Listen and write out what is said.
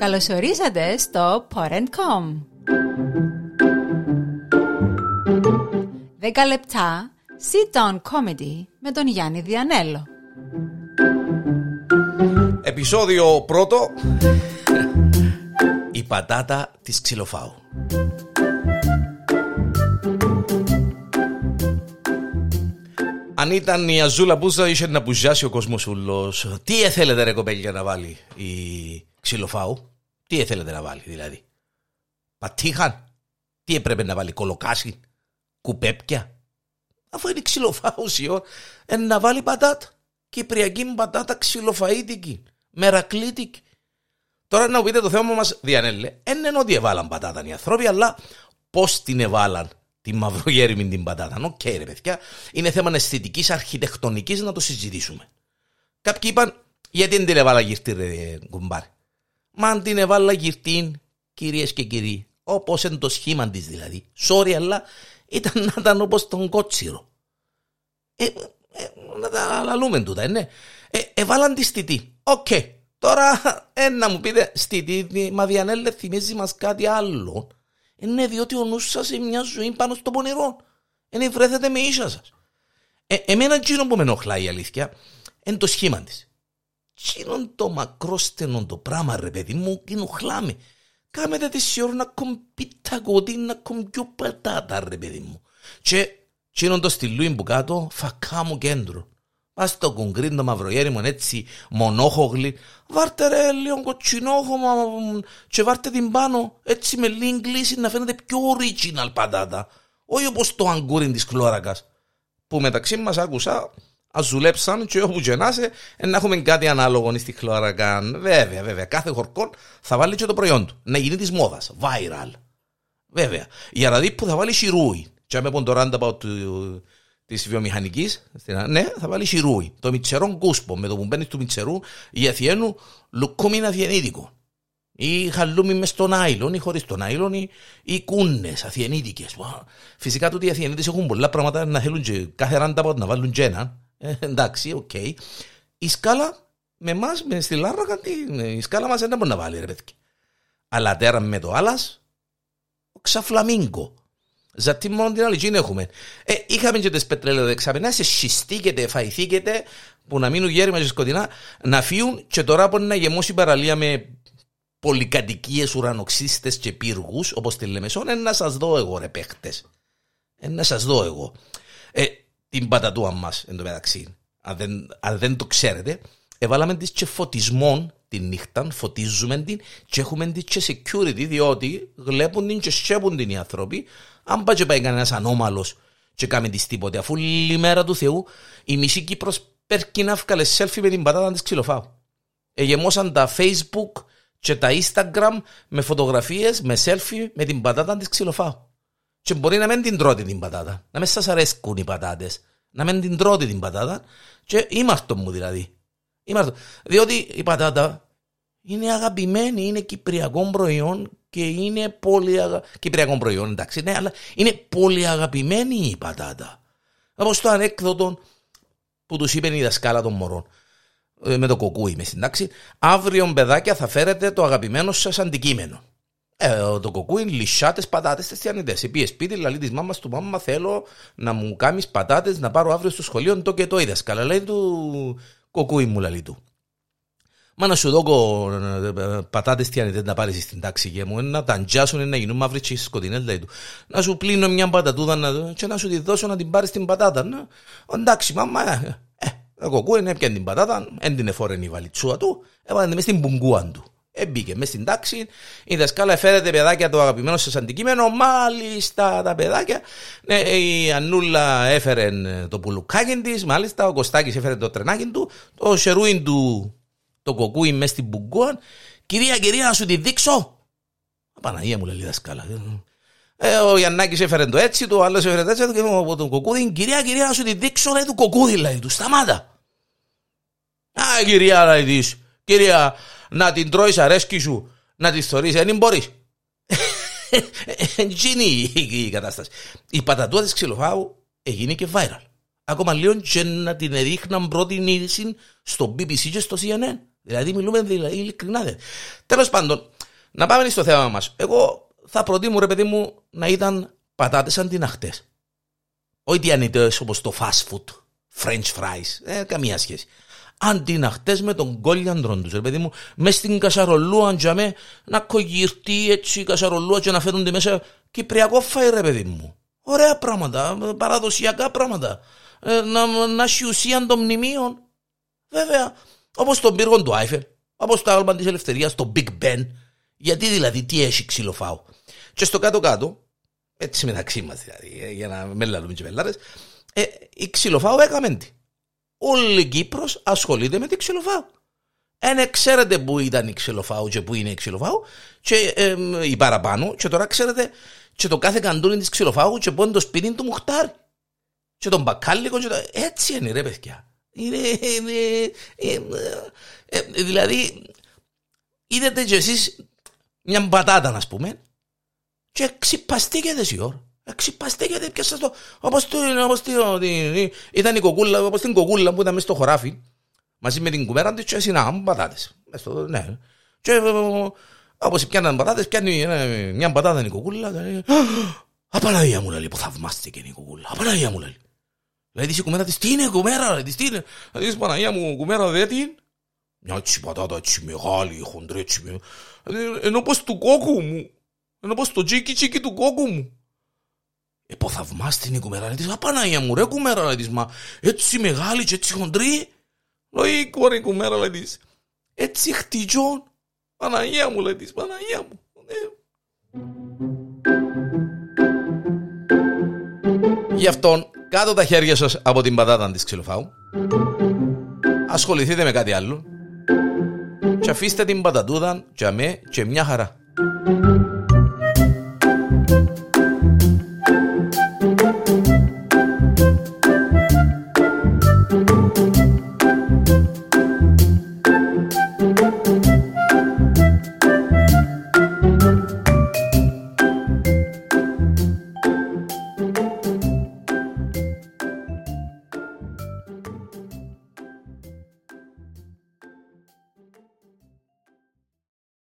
Καλωσορίσατε στο Porn.com 10 λεπτά sit down comedy με τον Γιάννη Διανέλο. Επισόδιο πρώτο Η πατάτα της ξυλοφάου. Αν ήταν η Αζούλα Μπούζα είχε να μπουζιάσει ο κόσμος ούλος Τι έθελετε ρε κοπέλια να βάλει η ξυλοφάου Τι έθελετε να βάλει δηλαδή; Πατήχαν Τι έπρεπε να βάλει κολοκάσι Κουπέπια; Αφού είναι ξυλοφάου ουσιών να βάλει πατάτα Κυπριακή πατάτα ξυλοφαΐτικη Μερακλήτικη Τώρα να μου πείτε το θέμα μας Διανέλε Δεν είναι ότι έβαλαν πατάτα οι άνθρωποι Αλλά πώς την έβαλαν τη μαυρογέριμη την πατάτα. OK, okay, ρε παιδιά. Είναι θέμα αισθητικής αρχιτεκτονικής να το συζητήσουμε. Κάποιοι είπαν, γιατί δεν την έβαλα γυρτή, ρε κουμπάρ. Μα αν την έβαλα γυρτή, κυρίες και κύριοι, όπως είναι το σχήμα της δηλαδή. Sorry, αλλά ήταν να ήταν όπως τον κότσιρο. Ε, ε, να τα αναλούμε τούτα, ε, ναι. Ε, έβαλαν τη στιτή. OK. Okay. Τώρα, ε, να μου πείτε, στιτή, μα διανέλε θυμίζει μας κάτι άλλο; Είναι διότι ο νους σας είναι μια ζωή πάνω στο πονηρό. Είναι βρέθετε με ίσα σας. Ε, εμένα εκείνο που με ενοχλάει η αλήθεια είναι το σχήμα της. Εκείνο το μακρόστενο το πράγμα ρε παιδί μου ενοχλάμε. Κάμετε τη σιώρο να κομπίτα κοντή να κομπιού πατάτα ρε παιδί μου. Και εκείνο το στυλούιν που κάτω φακά μου κέντρο. Πας στο κογκρίν το μαυρογέρι μου έτσι μονόχογλη. Βάρτε ρε λίγο κοτσινόχωμα και βάρτε την πάνω έτσι με λίγη κλίση να φαίνεται πιο original πατάτα. Όχι όπως το αγκούριν της κλώρακας. Που μεταξύ μας άκουσα ας δουλέψαν και όπου και να είσαι να έχουμε κάτι ανάλογο στη κλώρακα. Βέβαια, βέβαια. Κάθε χορκόν θα βάλει και το προϊόν του. Να γίνει της μόδας. Viral. Βέβαια. Για να δει που θα βάλει σιρούι. Και αν με ποντοράντα πάω του της βιομηχανικής, ναι, θα βάλει σιρούι. Το μιτσερό κούσπο, με το που μπαίνεις του μιτσερού, η αθιένου λουκούμι είναι αθιενίδικο. Ή χαλούμι μες στον άιλον, ή χωρίς τον άιλον, ή, ή κούνες αθιενίδικες. Φυσικά τούτοι οι αθιενίδες έχουν πολλά πράγματα να θέλουν και κάθε ράντα να βάλουν και ένα. Ε, εντάξει, οκ. Okay. Η σκάλα με εμάς, με στη Λάρακα, η σκάλα μας δεν μπορεί να βάλει, ρε παιδιά. Αλλά τέρα με το άλλα, ξαφλαμίγκο. Γιατί μόνο την άλλη έχουμε; Ε, είχαμε και τις πετρελαιοδεξαμενές, συστήκεται, φαϊθήκεται, που να μείνουν γέρημα και σκοτεινά, να φύγουν και τώρα μπορεί να γεμώσει η παραλία με πολυκατοικίες ουρανοξύστες και πύργους, όπως τη λέμε, σόν, να σας δω εγώ, ρε παίχτες. Ε, να σας δω εγώ. Ε, την πατατούα μας, εν τω μεταξύ, αν δεν, αν δεν το ξέρετε, έβαλαμε τη και φωτισμών τη νύχτα, φωτίζουμε την και έχουμε την και security, διότι βλέπουν την και σκέπουν την οι άνθρωποι αν πάει και πάει κανένας ανώμαλος και κάνει τις τίποτε, αφού μέρα του Θεού η μισή Κύπρος πέρκει να βγάλε selfie με την πατάτα της ξυλοφάου. Εγεμόσαν τα facebook και τα instagram με φωτογραφίες, με selfie με την πατάτα της ξυλοφάου. Και μπορεί να μην την τρώτε την πατάτα, να μην σας αρέσκουν οι πατάτες, να μην την τρώτε την πατάτα και αυτό μου δηλαδή. Είμαστε. Διότι η πατάτα είναι αγαπημένη, είναι κυπριακό προϊόν και είναι πολύ αγα... Κυπριακό προϊόν, εντάξει, ναι, αλλά είναι πολύ αγαπημένη η πατάτα. Όπω το ανέκδοτο που τους είπε η δασκάλα των μωρών ε, με το κοκούι μες εντάξει. Αύριο, παιδάκια, θα φέρετε το αγαπημένο σας αντικείμενο. Ε, το κοκούι λυσάτε πατάτες τεστιανιτέ. Επίε σπίτι, λαλή της μάμας του μάμα, θέλω να μου κάνεις πατάτες να πάρω αύριο στο σχολείο το και το είδες. Καλά, λέει του κοκούι μου, λαλή του. Μα να σου δω πατάτες τι αν να πάρεις στην τάξη και μου, να τα αντζάσουν να γίνουν μαύροι και σκοτεινές λέει του. Να σου πλύνω μια πατατούδα να, και να σου τη δώσω να την πάρεις την πατάτα. Να. Εντάξει μάμα, ε, ε, εγώ κούεν έπιαν την πατάτα, δεν την εφόρεν η βαλιτσούα του, έβαλε μέσα στην μπουγκούα του. Έμπηκε μέσα στην τάξη, η δασκάλα έφερε παιδάκια το αγαπημένο σας αντικείμενο. Μάλιστα τα παιδάκια. Ναι, η Ανούλα έφερε το πουλουκάκι της, μάλιστα ο Κωστάκης έφερε το τρενάκι του, το σερούιν του το κοκούι μέσα στην μπουγκούα. Κυρία, κυρία, να σου τη δείξω. Παναγία μου λέει δασκάλα. Ε, ο Γιαννάκης έφερε το έτσι, το άλλος έφερε το έτσι, και από τον κοκούδι. Κυρία, κυρία, να σου τη δείξω, λέει του κοκούδι, λέει του. Σταμάτα. Α, κυρία, λέει της. Κυρία, να την τρώεις αρέσκει σου, να τη θεωρεί, δεν μπορείς. είναι η κατάσταση. Η πατατούα της ξυλοφάου έγινε και viral. Ακόμα λίγο και να την ρίχναν πρώτη είδηση στο BBC και στο CNN. Δηλαδή μιλούμε δηλαδή, ειλικρινά. Τέλος πάντων, να πάμε στο θέμα μας. Εγώ θα προτιμώ ρε παιδί μου να ήταν πατάτες αντιναχτές. Όχι διανυτέ όπως το fast food, french fries. Ε, καμία σχέση. Αντιναχτέ με τον κόλιαντρο τους, ρε παιδί μου, μες στην κασαρολούα, τζαμέ, να κογιρτεί έτσι η κασαρολούα και να φέρουν τη μέσα κυπριακό φάι, ρε παιδί μου. Ωραία πράγματα, παραδοσιακά πράγματα. Ε, να, να έχει ουσία των μνημείων. Βέβαια, όπως τον πύργο του Άιφελ, όπως το άγαλμα της ελευθερίας, το Big Ben. Γιατί δηλαδή, τι έχει ξυλοφάω. Και στο κάτω-κάτω, έτσι μεταξύ μας δηλαδή, ε, για να με λαλούμε και μελάρες, ε, η ξυλοφάω έκαμε τι. Όλη η Κύπρος ασχολείται με τη ξυλοφάω. Εν ξέρετε που ήταν η ξυλοφάου και που είναι η ξυλοφάου και ε, η παραπάνω και τώρα ξέρετε και το κάθε καντούνι της ξυλοφάγου και πόνει το σπίτι του Μουχτάρ. Και τον μπακάλικο και το... Έτσι είναι ρε παιδιά. Είναι, είναι, είναι, ε, δηλαδή, είδατε και εσείς μια πατάτα να πούμε και ξυπαστήκετε η ώρα. Ξυπαστήκετε πια σας το... Όπως, το, όπως το, ήταν η κοκούλα, όπως την κοκούλα που ήταν μέσα στο χωράφι μαζί με την κουμέρα της και συνάγαμε πατάτες. Ναι. Και Όπως πιάναν πατάτες, πιάνει μια πατάτα η κοκούλα. Απαναγία μου λέει που θαυμάστηκε η κοκούλα. Απαναγία μου λέει. Λέει τη κουμέρα της, τι είναι κουμέρα, λέει τι είναι. Λέει Παναγία μου κουμέρα δεν την. Μια έτσι πατάτα έτσι μεγάλη, χοντρή έτσι. Ενώ πως του κόκκου μου. Ενώ πως το τσίκι τσίκι του κόκκου μου. Ε, πω θαυμάστηκε η κουμέρα, λέει της, Απαναγία μου ρε κουμέρα, λέει της, μα έτσι μεγάλη και έτσι χοντρή. Λέει η κουμέρα, λέει της, έτσι χτιτζόν. Παναγία μου λέει της, Παναγία μου. Ναι. Γι' αυτόν κάτω τα χέρια σας από την πατάτα της ξυλοφάου. Ασχοληθείτε με κάτι άλλο. Και αφήστε την πατατούδα και αμέ και μια χαρά.